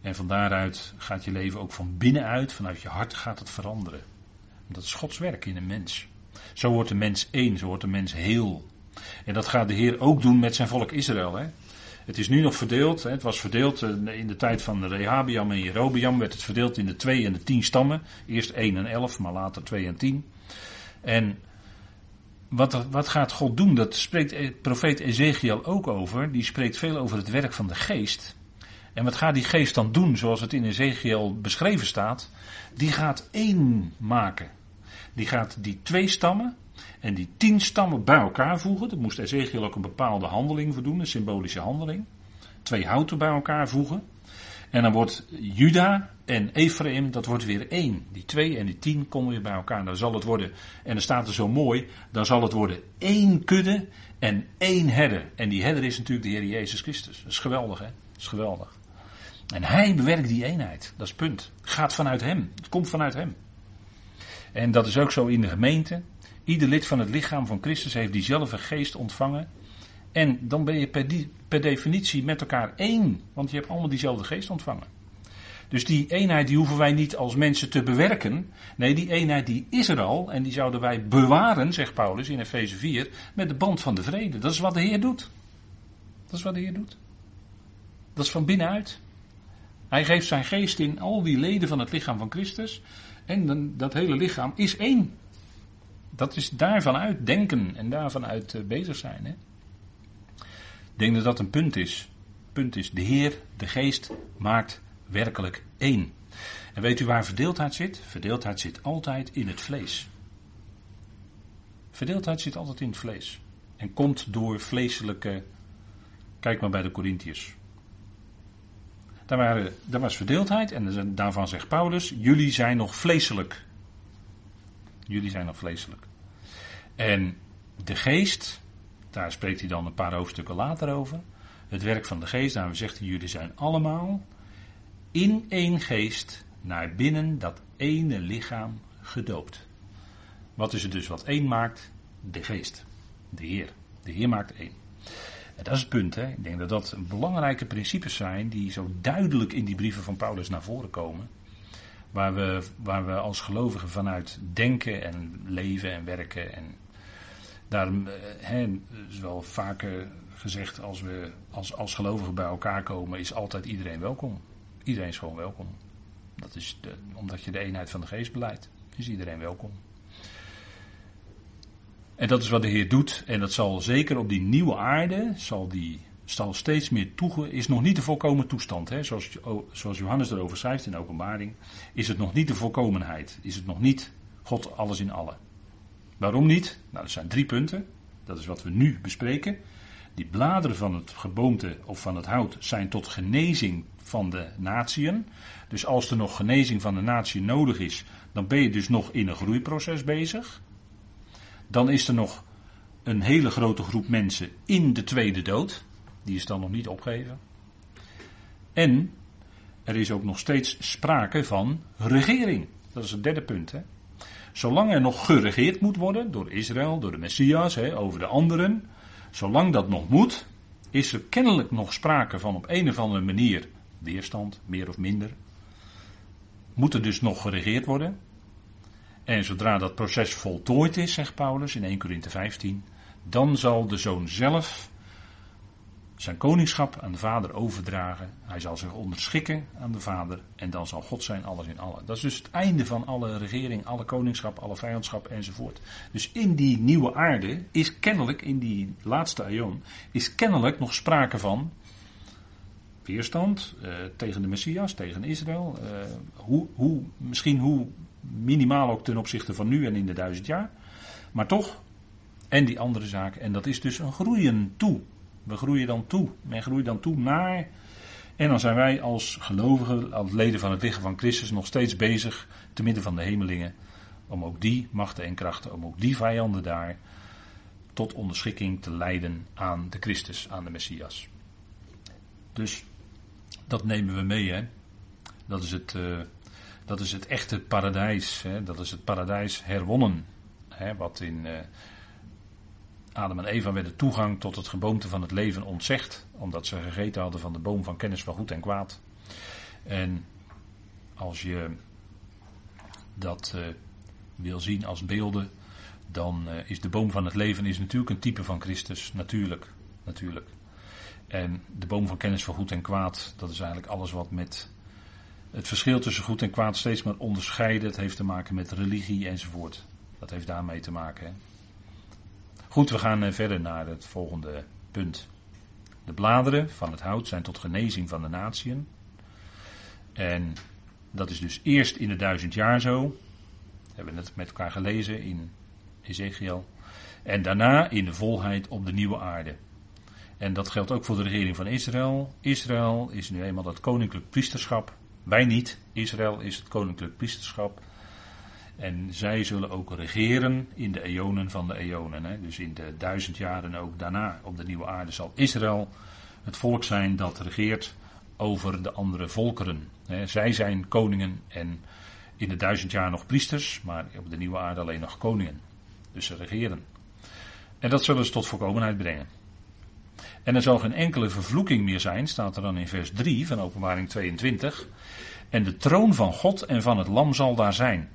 En van daaruit gaat je leven ook van binnenuit, vanuit je hart gaat het veranderen. Dat is Gods werk in een mens. Zo wordt de mens één, zo wordt de mens heel. En dat gaat de Heer ook doen met zijn volk Israël. Hè? Het is nu nog verdeeld. Het was verdeeld eh, in de tijd van Rehabiam en Jerobiam. Werd het verdeeld in de twee en de tien stammen. Eerst 1 en 11, maar later 2 en 10. En wat, wat gaat God doen? Dat spreekt eh, profeet Ezekiel ook over. Die spreekt veel over het werk van de geest. En wat gaat die geest dan doen, zoals het in Ezekiel beschreven staat? Die gaat één maken. Die gaat die twee stammen, en die tien stammen bij elkaar voegen. Dat moest Ezekiel ook een bepaalde handeling voor doen, een symbolische handeling. Twee houten bij elkaar voegen. En dan wordt Juda en Ephraim, dat wordt weer één. Die twee en die tien komen weer bij elkaar. Dan zal het worden, en dan staat er zo mooi, dan zal het worden één kudde en één herder. En die herder is natuurlijk de Heer Jezus Christus. Dat is geweldig, hè? Dat is geweldig. En hij bewerkt die eenheid. Dat is het punt. Gaat vanuit hem. Het komt vanuit hem. En dat is ook zo in de gemeente. Ieder lid van het lichaam van Christus heeft diezelfde geest ontvangen. En dan ben je per, per definitie met elkaar één. Want je hebt allemaal diezelfde geest ontvangen. Dus die eenheid die hoeven wij niet als mensen te bewerken. Nee, die eenheid die is er al en die zouden wij bewaren, zegt Paulus in Efeze 4, met de band van de vrede. Dat is wat de Heer doet. Dat is wat de Heer doet. Dat is van binnenuit. Hij geeft zijn geest in al die leden van het lichaam van Christus. En dan, dat hele lichaam is één. Dat is daarvan uit denken en daarvan uit eh, bezig zijn. Hè? Ik denk dat dat een punt is. Punt is, de Heer, de geest, maakt werkelijk één. En weet u waar verdeeldheid zit? Verdeeldheid zit altijd in het vlees. Verdeeldheid zit altijd in het vlees. En komt door vleeselijke. Kijk maar bij de Corinthiërs. Daar, daar was verdeeldheid en daarvan zegt Paulus: Jullie zijn nog vleeselijk. Jullie zijn nog vleeselijk. En de geest, daar spreekt hij dan een paar hoofdstukken later over. Het werk van de geest, daarom zegt hij: Jullie zijn allemaal in één geest naar binnen dat ene lichaam gedoopt. Wat is het dus wat één maakt? De geest. De Heer. De Heer maakt één. En dat is het punt. Hè? Ik denk dat dat belangrijke principes zijn die zo duidelijk in die brieven van Paulus naar voren komen. Waar we, waar we als gelovigen vanuit denken en leven en werken. En daarom eh, hè, is wel vaker gezegd, als we als, als gelovigen bij elkaar komen, is altijd iedereen welkom. Iedereen is gewoon welkom. Dat is de, omdat je de eenheid van de geest beleidt. Is iedereen welkom. En dat is wat de Heer doet. En dat zal zeker op die nieuwe aarde, zal die zal steeds meer toegen, is nog niet de volkomen toestand. Hè? Zoals, zoals Johannes erover schrijft in openbaring, is het nog niet de volkomenheid. Is het nog niet God alles in allen. Waarom niet? Nou, er zijn drie punten. Dat is wat we nu bespreken. Die bladeren van het geboomte of van het hout zijn tot genezing van de natieën. Dus als er nog genezing van de natie nodig is, dan ben je dus nog in een groeiproces bezig. Dan is er nog een hele grote groep mensen in de tweede dood. Die is dan nog niet opgegeven. En er is ook nog steeds sprake van regering. Dat is het derde punt. Hè. Zolang er nog geregeerd moet worden door Israël, door de Messias, hè, over de anderen. Zolang dat nog moet, is er kennelijk nog sprake van op een of andere manier weerstand, meer of minder. Moet er dus nog geregeerd worden. En zodra dat proces voltooid is, zegt Paulus in 1 Corinthië 15, dan zal de zoon zelf zijn koningschap aan de vader overdragen. Hij zal zich onderschikken aan de vader en dan zal God zijn alles in allen. Dat is dus het einde van alle regering, alle koningschap, alle vijandschap enzovoort. Dus in die nieuwe aarde is kennelijk, in die laatste aion, is kennelijk nog sprake van weerstand uh, tegen de Messias, tegen Israël. Uh, hoe, hoe, misschien hoe minimaal ook ten opzichte van nu en in de duizend jaar. Maar toch, en die andere zaak, en dat is dus een groeien toe. We groeien dan toe. Men groeit dan toe naar. En dan zijn wij als gelovigen, als leden van het lichaam van Christus, nog steeds bezig, te midden van de hemelingen, om ook die machten en krachten, om ook die vijanden daar tot onderschikking te leiden aan de Christus, aan de Messias. Dus dat nemen we mee, hè. Dat is het, uh, dat is het echte paradijs. Hè? Dat is het paradijs herwonnen. Hè? Wat in uh, Adam en Eva werden toegang tot het geboomte van het leven ontzegd. Omdat ze gegeten hadden van de boom van kennis van goed en kwaad. En als je dat uh, wil zien als beelden, dan uh, is de boom van het leven is natuurlijk een type van Christus. Natuurlijk, natuurlijk. En de boom van kennis van goed en kwaad, dat is eigenlijk alles wat met het verschil tussen goed en kwaad steeds maar onderscheiden. Het heeft te maken met religie enzovoort. Dat heeft daarmee te maken. Hè? Goed, we gaan eh, verder naar het volgende punt. De bladeren van het hout zijn tot genezing van de natieën. En dat is dus eerst in de duizend jaar zo. We hebben het met elkaar gelezen in Ezekiel. En daarna in de volheid op de nieuwe aarde. En dat geldt ook voor de regering van Israël. Israël is nu eenmaal dat koninklijk priesterschap. Wij niet. Israël is het koninklijk priesterschap. En zij zullen ook regeren in de eonen van de eonen. Hè. Dus in de duizend jaren ook daarna op de nieuwe aarde zal Israël het volk zijn dat regeert over de andere volkeren. zij zijn koningen en in de duizend jaar nog priesters, maar op de nieuwe aarde alleen nog koningen. Dus ze regeren. En dat zullen ze tot voorkomenheid brengen. En er zal geen enkele vervloeking meer zijn, staat er dan in vers 3 van Openbaring 22. En de troon van God en van het Lam zal daar zijn.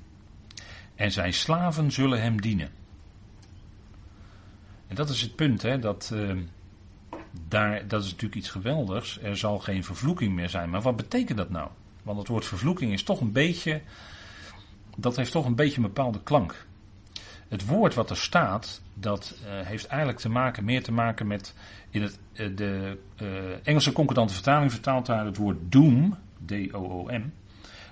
En zijn slaven zullen hem dienen. En dat is het punt, hè, dat, uh, daar, dat is natuurlijk iets geweldigs. Er zal geen vervloeking meer zijn. Maar wat betekent dat nou? Want het woord vervloeking is toch een beetje, dat heeft toch een beetje een bepaalde klank. Het woord wat er staat, dat uh, heeft eigenlijk te maken, meer te maken met, in het, uh, de Engelse concordante vertaling vertaalt daar het woord doom, D-O-O-M.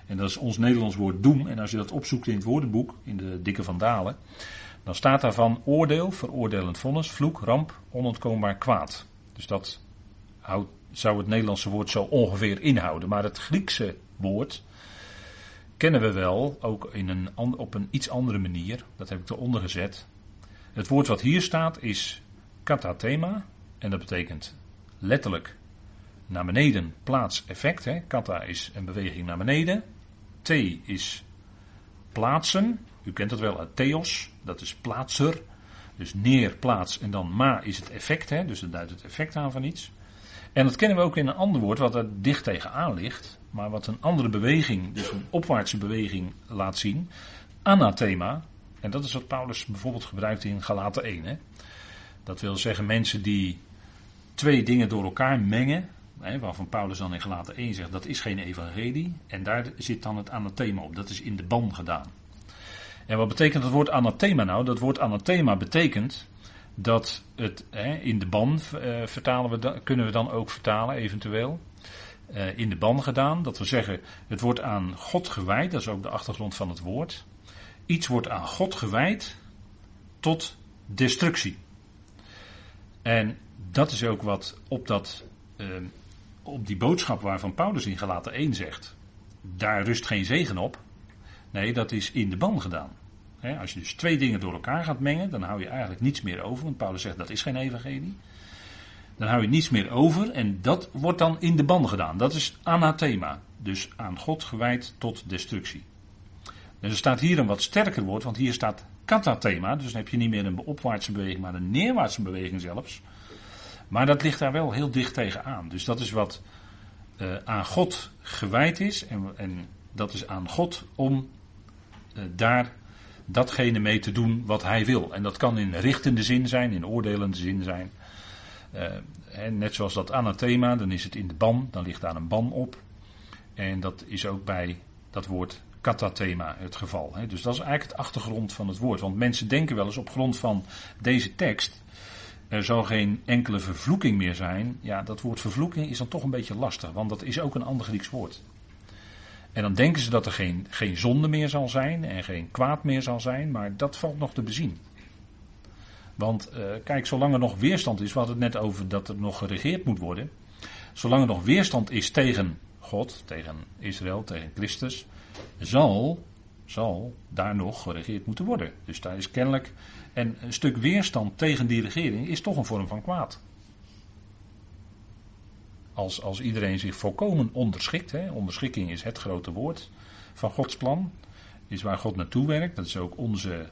En dat is ons Nederlands woord doem. En als je dat opzoekt in het woordenboek, in de dikke vandalen, dan staat daarvan oordeel, veroordelend vonnis, vloek, ramp, onontkoombaar kwaad. Dus dat zou het Nederlandse woord zo ongeveer inhouden. Maar het Griekse woord kennen we wel, ook in een, op een iets andere manier. Dat heb ik eronder gezet. Het woord wat hier staat is katathema. En dat betekent letterlijk naar beneden, plaats, effect. Hè. Kata is een beweging naar beneden. T is plaatsen. U kent dat wel uit theos, dat is plaatser. Dus neer, plaats en dan ma is het effect, hè, dus dat duidt het effect aan van iets. En dat kennen we ook in een ander woord wat er dicht tegenaan ligt, maar wat een andere beweging, dus een opwaartse beweging laat zien. Anathema, en dat is wat Paulus bijvoorbeeld gebruikt in Galaten 1. Hè. Dat wil zeggen mensen die twee dingen door elkaar mengen, hè, waarvan Paulus dan in Galaten 1 zegt dat is geen evangelie, en daar zit dan het anathema op, dat is in de ban gedaan. En wat betekent het woord anathema nou? Dat woord anathema betekent dat het hè, in de ban uh, vertalen we, kunnen we dan ook vertalen eventueel. Uh, in de ban gedaan. Dat we zeggen, het wordt aan God gewijd. Dat is ook de achtergrond van het woord. Iets wordt aan God gewijd tot destructie. En dat is ook wat op, dat, uh, op die boodschap waarvan Paulus in Galaten 1 zegt. Daar rust geen zegen op. Nee, dat is in de ban gedaan. als je dus twee dingen door elkaar gaat mengen, dan hou je eigenlijk niets meer over. Want Paulus zegt dat is geen evangelie. Dan hou je niets meer over en dat wordt dan in de ban gedaan. Dat is anathema. Dus aan God gewijd tot destructie. Dus er staat hier een wat sterker woord, want hier staat katathema. Dus dan heb je niet meer een opwaartse beweging, maar een neerwaartse beweging zelfs. Maar dat ligt daar wel heel dicht tegenaan. Dus dat is wat uh, aan God gewijd is. En, en dat is aan God om uh, daar datgene mee te doen wat hij wil. En dat kan in richtende zin zijn, in oordelende zin zijn. Uh, net zoals dat anathema, dan is het in de ban, dan ligt daar een ban op. En dat is ook bij dat woord katathema het geval. Hè. Dus dat is eigenlijk het achtergrond van het woord. Want mensen denken wel eens op grond van deze tekst. Er zal geen enkele vervloeking meer zijn. Ja, dat woord vervloeking is dan toch een beetje lastig, want dat is ook een ander Grieks woord. En dan denken ze dat er geen, geen zonde meer zal zijn en geen kwaad meer zal zijn, maar dat valt nog te bezien. Want uh, kijk, zolang er nog weerstand is, we hadden het net over dat er nog geregeerd moet worden. Zolang er nog weerstand is tegen God, tegen Israël, tegen Christus, zal, zal daar nog geregeerd moeten worden. Dus daar is kennelijk. En een stuk weerstand tegen die regering is toch een vorm van kwaad. Als, als iedereen zich volkomen onderschikt, hè, onderschikking is het grote woord van Gods plan, is waar God naartoe werkt. Dat is ook onze,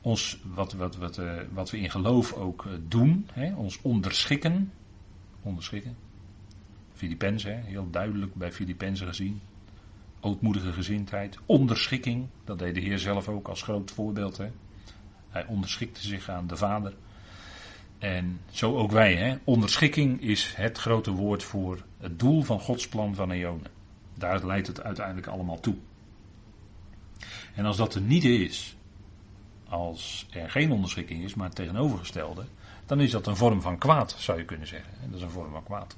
ons, wat, wat, wat, uh, wat we in geloof ook uh, doen, hè, ons onderschikken. Onderschikken. Filippenzen, heel duidelijk bij Filippenzen gezien. Ootmoedige gezindheid, onderschikking, dat deed de Heer zelf ook als groot voorbeeld. Hè. Hij onderschikte zich aan de Vader. En zo ook wij. Hè? Onderschikking is het grote woord voor het doel van Gods plan van eonen. Daar leidt het uiteindelijk allemaal toe. En als dat er niet is, als er geen onderschikking is, maar het tegenovergestelde, dan is dat een vorm van kwaad, zou je kunnen zeggen. Dat is een vorm van kwaad.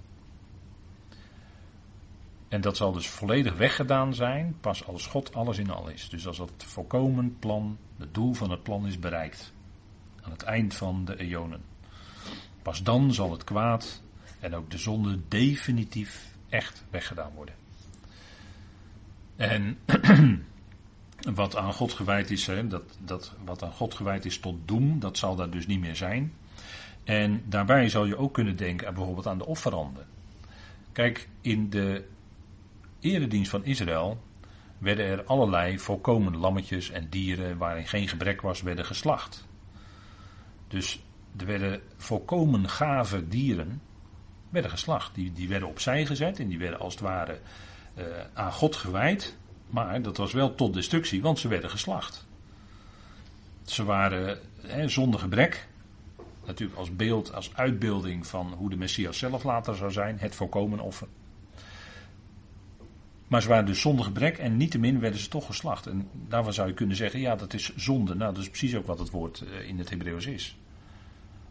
En dat zal dus volledig weggedaan zijn, pas als God alles in al is. Dus als dat volkomen plan, het doel van het plan is bereikt. Aan het eind van de eonen. Pas dan zal het kwaad en ook de zonde definitief echt weggedaan worden. En wat aan God gewijd is, hè, dat, dat, wat aan God gewijd is tot doem, dat zal daar dus niet meer zijn. En daarbij zou je ook kunnen denken bijvoorbeeld aan de offeranden. Kijk, in de eredienst van Israël werden er allerlei volkomen lammetjes en dieren waarin geen gebrek was, werden geslacht. Dus er werden volkomen gave dieren werden geslacht. Die, die werden opzij gezet en die werden als het ware uh, aan God gewijd. Maar dat was wel tot destructie, want ze werden geslacht. Ze waren zonder gebrek. Natuurlijk als beeld, als uitbeelding van hoe de Messias zelf later zou zijn. Het volkomen offer. Maar ze waren dus zonder gebrek en niettemin werden ze toch geslacht. En daarvan zou je kunnen zeggen, ja dat is zonde. Nou dat is precies ook wat het woord eh, in het Hebreeuws is.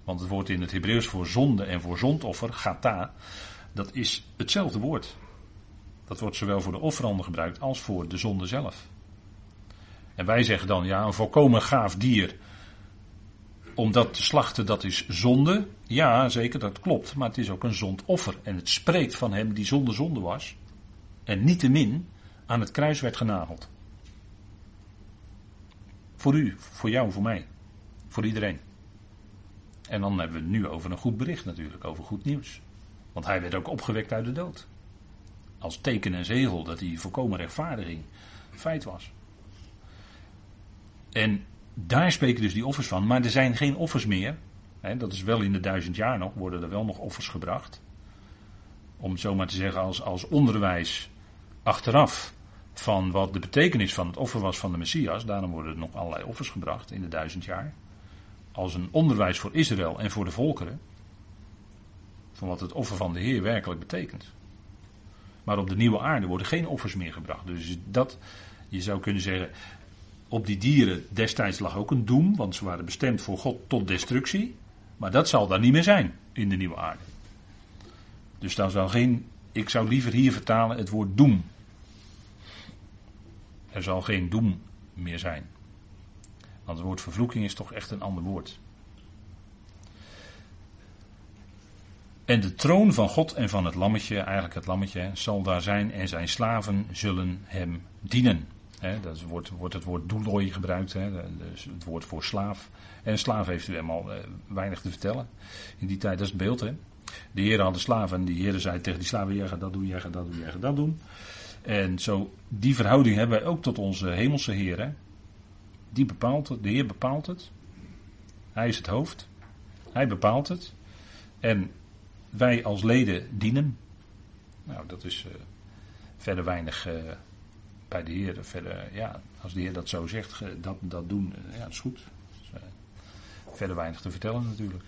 Want het woord in het Hebreeuws voor zonde en voor zondoffer, gata, dat is hetzelfde woord. Dat wordt zowel voor de offeranden gebruikt als voor de zonde zelf. En wij zeggen dan, ja, een volkomen gaaf dier. Om dat te slachten, dat is zonde. Ja, zeker, dat klopt. Maar het is ook een zondoffer. En het spreekt van hem die zonder zonde was. En niettemin aan het kruis werd genageld. Voor u, voor jou, voor mij. Voor iedereen. En dan hebben we het nu over een goed bericht natuurlijk, over goed nieuws. Want hij werd ook opgewekt uit de dood. Als teken en zegel dat die volkomen rechtvaardiging feit was. En daar spreken dus die offers van, maar er zijn geen offers meer. Dat is wel in de duizend jaar nog, worden er wel nog offers gebracht. Om zomaar te zeggen als, als onderwijs achteraf van wat de betekenis van het offer was van de Messias. Daarom worden er nog allerlei offers gebracht in de duizend jaar als een onderwijs voor Israël en voor de volkeren. Van wat het offer van de Heer werkelijk betekent. Maar op de nieuwe aarde worden geen offers meer gebracht. Dus dat, je zou kunnen zeggen, op die dieren destijds lag ook een doem, want ze waren bestemd voor God tot destructie. Maar dat zal daar niet meer zijn in de nieuwe aarde. Dus dan zal geen, ik zou liever hier vertalen het woord doem. Er zal geen doem meer zijn. Want het woord vervloeking is toch echt een ander woord. En de troon van God en van het lammetje, eigenlijk het lammetje, zal daar zijn en zijn slaven zullen hem dienen. dat wordt, wordt het woord doeloi gebruikt, dus het woord voor slaaf. En slaaf heeft u helemaal eh, weinig te vertellen. In die tijd, dat is het beeld. Hè. De heren hadden slaven en die heren zei tegen die slaven, jij gaat dat doen, jij gaat dat doen, jij gaat dat doen. En zo, die verhouding hebben wij ook tot onze hemelse heren. Die bepaalt het, de Heer bepaalt het. Hij is het hoofd. Hij bepaalt het. En wij als leden dienen. Nou, dat is uh, verder weinig uh, bij de Heer. Verder, ja, als de Heer dat zo zegt, dat, dat doen, uh, ja, dat is goed. Dus, verder weinig te vertellen natuurlijk.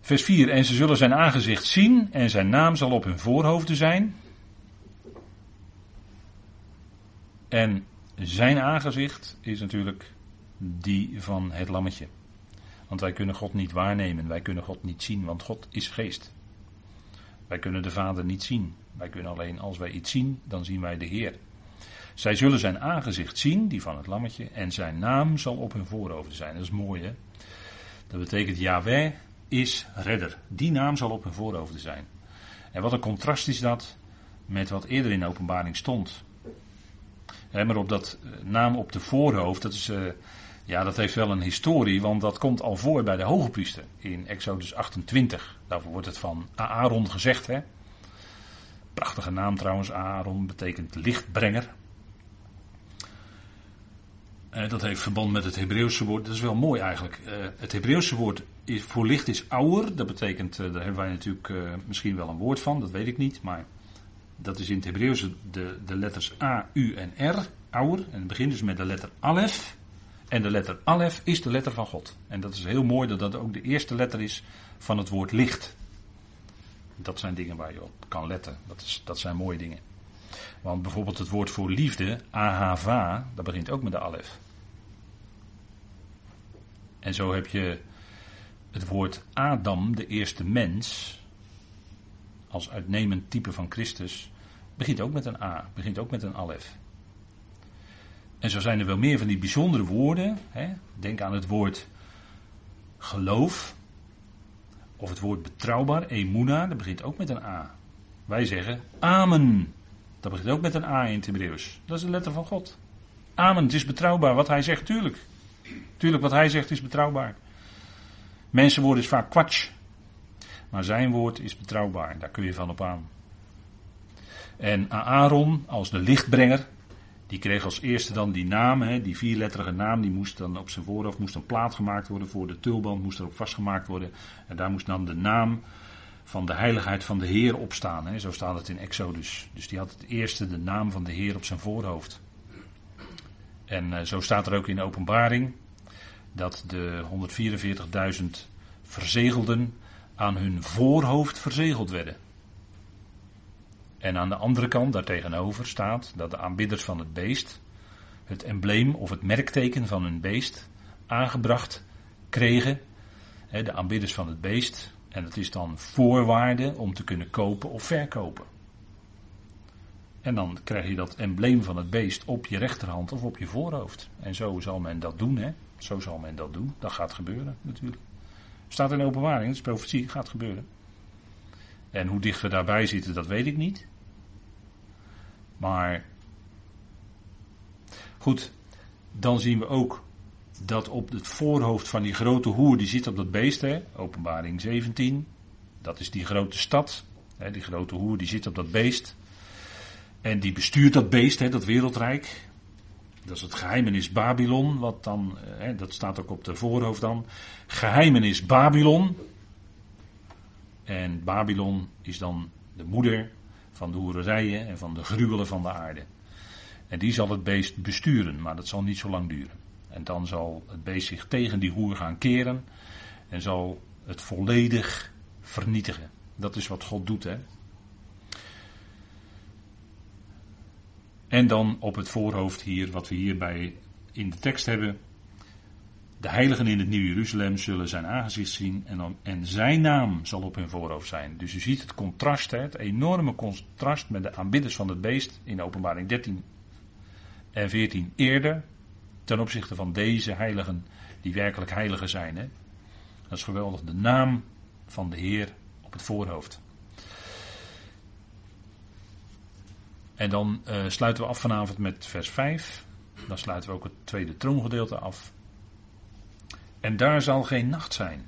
Vers 4. En ze zullen zijn aangezicht zien en zijn naam zal op hun voorhoofden zijn. En zijn aangezicht is natuurlijk die van het lammetje. Want wij kunnen God niet waarnemen, wij kunnen God niet zien, want God is geest. Wij kunnen de Vader niet zien. Wij kunnen alleen als wij iets zien, dan zien wij de Heer. Zij zullen zijn aangezicht zien, die van het lammetje, en zijn naam zal op hun voorhoofd zijn. Dat is mooi hè. Dat betekent Yahweh is redder. Die naam zal op hun voorhoofd zijn. En wat een contrast is dat met wat eerder in de openbaring stond maar op dat eh, naam op de voorhoofd, dat, is, uh, ja, dat heeft wel een historie, want dat komt al voor bij de hoge priester in Exodus 28. Daarvoor wordt het van Aaron gezegd. Hè? Prachtige naam trouwens, Aaron betekent lichtbrenger. Uh, dat heeft verband met het Hebreeuwse woord. Dat is wel mooi eigenlijk. Het Hebreeuwse woord is, voor licht is ouwer. Dat betekent, daar hebben wij natuurlijk misschien wel een woord van, dat weet ik niet. Maar dat is in het Hebreeuws de, de letters A, U en R, ouwer. En het begint dus met de letter Alef. En de letter Alef is de letter van God. En dat is heel mooi dat dat ook de eerste letter is van het woord licht. Dat zijn dingen waar je op kan letten. Dat, is, dat zijn mooie dingen. Want bijvoorbeeld het woord voor liefde, ahava, dat begint ook met de alef. En zo heb je het woord Adam, de eerste mens, als uitnemend type van Christus, begint ook met een A, begint ook met een alef. En zo zijn er wel meer van die bijzondere woorden. Hè? Denk aan het woord geloof. Of het woord betrouwbaar, emuna, dat begint ook met een A. Wij zeggen amen. Dat begint ook met een A in het Hebreeuws. Dat is de letter van God. Amen, het is betrouwbaar. Wat hij zegt, tuurlijk. Tuurlijk, wat hij zegt is betrouwbaar. Mensenwoorden is vaak kwatsch. Maar zijn woord is betrouwbaar. Daar kun je van op aan. En Aaron, als de lichtbrenger, die kreeg als eerste dan die naam, hè, die vierletterige naam, die moest dan op zijn voorhoofd moest een plaat gemaakt worden voor de tulband, moest erop vastgemaakt worden. En daar moest dan de naam van de heiligheid van de Heer op staan. Hè. Zo staat het in Exodus. Dus die had het eerste de naam van de Heer op zijn voorhoofd. En uh, zo staat er ook in de openbaring dat de 144.000 verzegelden aan hun voorhoofd verzegeld werden. En aan de andere kant, daartegenover, staat dat de aanbidders van het beest het embleem of het merkteken van hun beest aangebracht kregen. De aanbidders van het beest. En dat is dan voorwaarde om te kunnen kopen of verkopen. En dan krijg je dat embleem van het beest op je rechterhand of op je voorhoofd. En zo zal men dat doen, hè? Zo zal men dat doen. Dat gaat gebeuren, natuurlijk. Staat in openbaring, dat is profetie, gaat gebeuren. En hoe dicht we daarbij zitten, dat weet ik niet. Maar goed, dan zien we ook dat op het voorhoofd van die grote hoer, die zit op dat beest, hè, openbaring 17, dat is die grote stad, hè, die grote hoer, die zit op dat beest. En die bestuurt dat beest, hè, dat wereldrijk. Dat is het geheimenis Babylon, wat dan, hè, dat staat ook op de voorhoofd dan. Geheimenis Babylon. En Babylon is dan de moeder van de hoererijen en van de gruwelen van de aarde. En die zal het beest besturen, maar dat zal niet zo lang duren. En dan zal het beest zich tegen die hoer gaan keren en zal het volledig vernietigen. Dat is wat God doet, hè. En dan op het voorhoofd hier, wat we hierbij in de tekst hebben. De heiligen in het Nieuw Jeruzalem zullen zijn aangezicht zien en, dan, en zijn naam zal op hun voorhoofd zijn. Dus u ziet het contrast, het enorme contrast met de aanbidders van het beest in openbaring 13 en 14 eerder ten opzichte van deze heiligen die werkelijk heiligen zijn. Hè? Dat is geweldig, de naam van de Heer op het voorhoofd. En dan uh, sluiten we af vanavond met vers 5. Dan sluiten we ook het tweede troongedeelte af. En daar zal geen nacht zijn.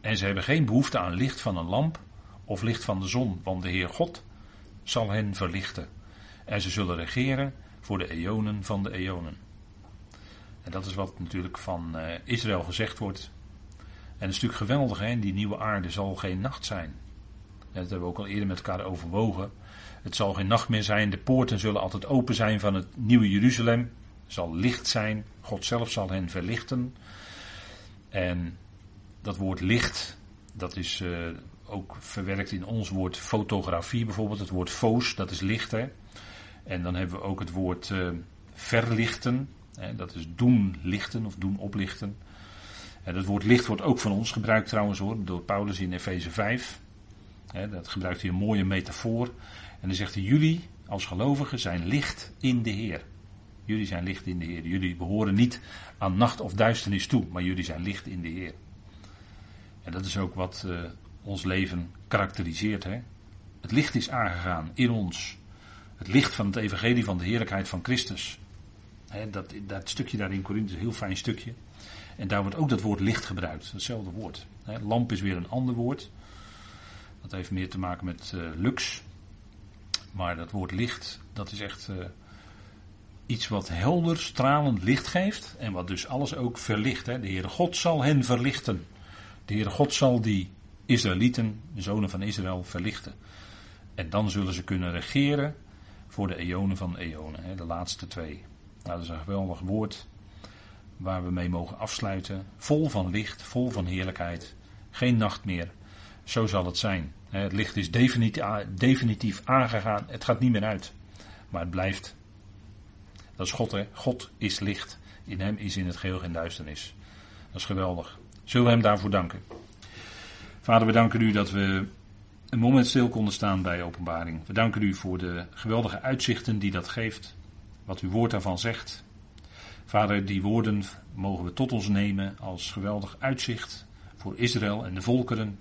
En ze hebben geen behoefte aan licht van een lamp of licht van de zon, want de Heer God zal hen verlichten. En ze zullen regeren voor de eonen van de eonen. En dat is wat natuurlijk van uh, Israël gezegd wordt. En het is natuurlijk geweldig, hè? die nieuwe aarde zal geen nacht zijn. Dat hebben we ook al eerder met elkaar overwogen. Het zal geen nacht meer zijn, de poorten zullen altijd open zijn van het nieuwe Jeruzalem. Het zal licht zijn, God zelf zal hen verlichten. En dat woord licht, dat is uh, ook verwerkt in ons woord fotografie bijvoorbeeld. Het woord foos, dat is licht. En dan hebben we ook het woord uh, verlichten. Hè? Dat is doen lichten of doen oplichten. En dat woord licht wordt ook van ons gebruikt trouwens hoor, door Paulus in Efeze 5. Hè, dat gebruikt hij een mooie metafoor. En dan zegt hij, jullie als gelovigen zijn licht in de Heer. Jullie zijn licht in de Heer. Jullie behoren niet aan nacht of duisternis toe, maar jullie zijn licht in de Heer. En dat is ook wat uh, ons leven karakteriseert. Hè? Het licht is aangegaan in ons. Het licht van het evangelie van de heerlijkheid van Christus. Hè, dat, dat stukje daar in Korinthe is een heel fijn stukje. En daar wordt ook dat woord licht gebruikt. Hetzelfde woord. Hè, lamp is weer een ander woord. Dat heeft meer te maken met uh, lux. Maar dat woord licht, dat is echt uh, iets wat helder, stralend licht geeft. En wat dus alles ook verlicht. Hè. De Heere God zal hen verlichten. De Heere God zal die Israëlieten, de zonen van Israël, verlichten. En dan zullen ze kunnen regeren voor de eonen van eonen. Hè, de laatste twee. Nou, dat is een geweldig woord waar we mee mogen afsluiten. Vol van licht, vol van heerlijkheid. Geen nacht meer. Zo zal het zijn. Het licht is definitief aangegaan. Het gaat niet meer uit. Maar het blijft. Dat is God, hè? God is licht. In hem is in het geheel geen duisternis. Dat is geweldig. Zullen we hem daarvoor danken? Vader, we danken u dat we een moment stil konden staan bij openbaring. We danken u voor de geweldige uitzichten die dat geeft. Wat uw woord daarvan zegt. Vader, die woorden mogen we tot ons nemen als geweldig uitzicht voor Israël en de volkeren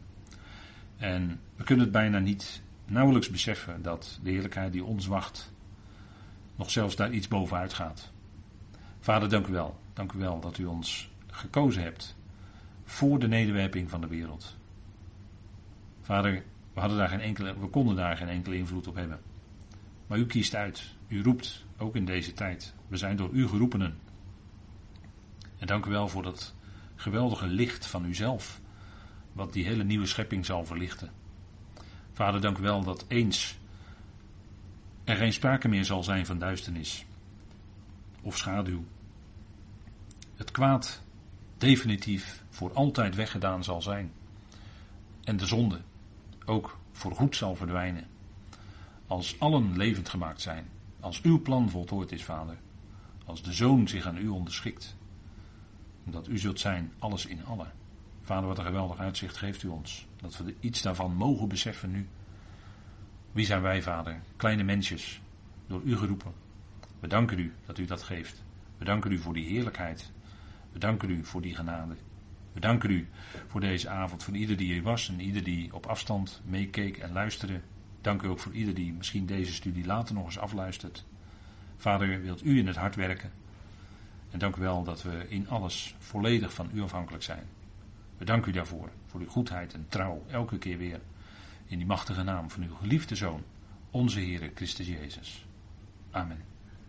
en we kunnen het bijna niet nauwelijks beseffen dat de heerlijkheid die ons wacht nog zelfs daar iets bovenuit gaat. Vader, dank u wel. Dank u wel dat u ons gekozen hebt voor de nederwerping van de wereld. Vader, we, hadden daar geen enkele, we konden daar geen enkele invloed op hebben. Maar u kiest uit. U roept, ook in deze tijd. We zijn door u geroepenen. En dank u wel voor dat geweldige licht van uzelf. Wat die hele nieuwe schepping zal verlichten. Vader, dank u wel dat eens er geen sprake meer zal zijn van duisternis of schaduw. Het kwaad definitief voor altijd weggedaan zal zijn. En de zonde ook voor goed zal verdwijnen. Als allen levend gemaakt zijn. Als uw plan voltooid is, Vader. Als de Zoon zich aan u onderschikt. Dat u zult zijn, alles in allen. Vader, wat een geweldig uitzicht geeft u ons. Dat we iets daarvan mogen beseffen nu. Wie zijn wij, Vader? Kleine mensjes, door u geroepen. We danken u dat u dat geeft. We danken u voor die heerlijkheid. We danken u voor die genade. We danken u voor deze avond, voor ieder die hier was en ieder die op afstand meekeek en luisterde. Dank u ook voor ieder die misschien deze studie later nog eens afluistert. Vader, wilt u in het hart werken. En dank u wel dat we in alles volledig van u afhankelijk zijn. We danken u daarvoor, voor uw goedheid en trouw, elke keer weer. In die machtige naam van uw geliefde Zoon, onze Heere Christus Jezus. Amen.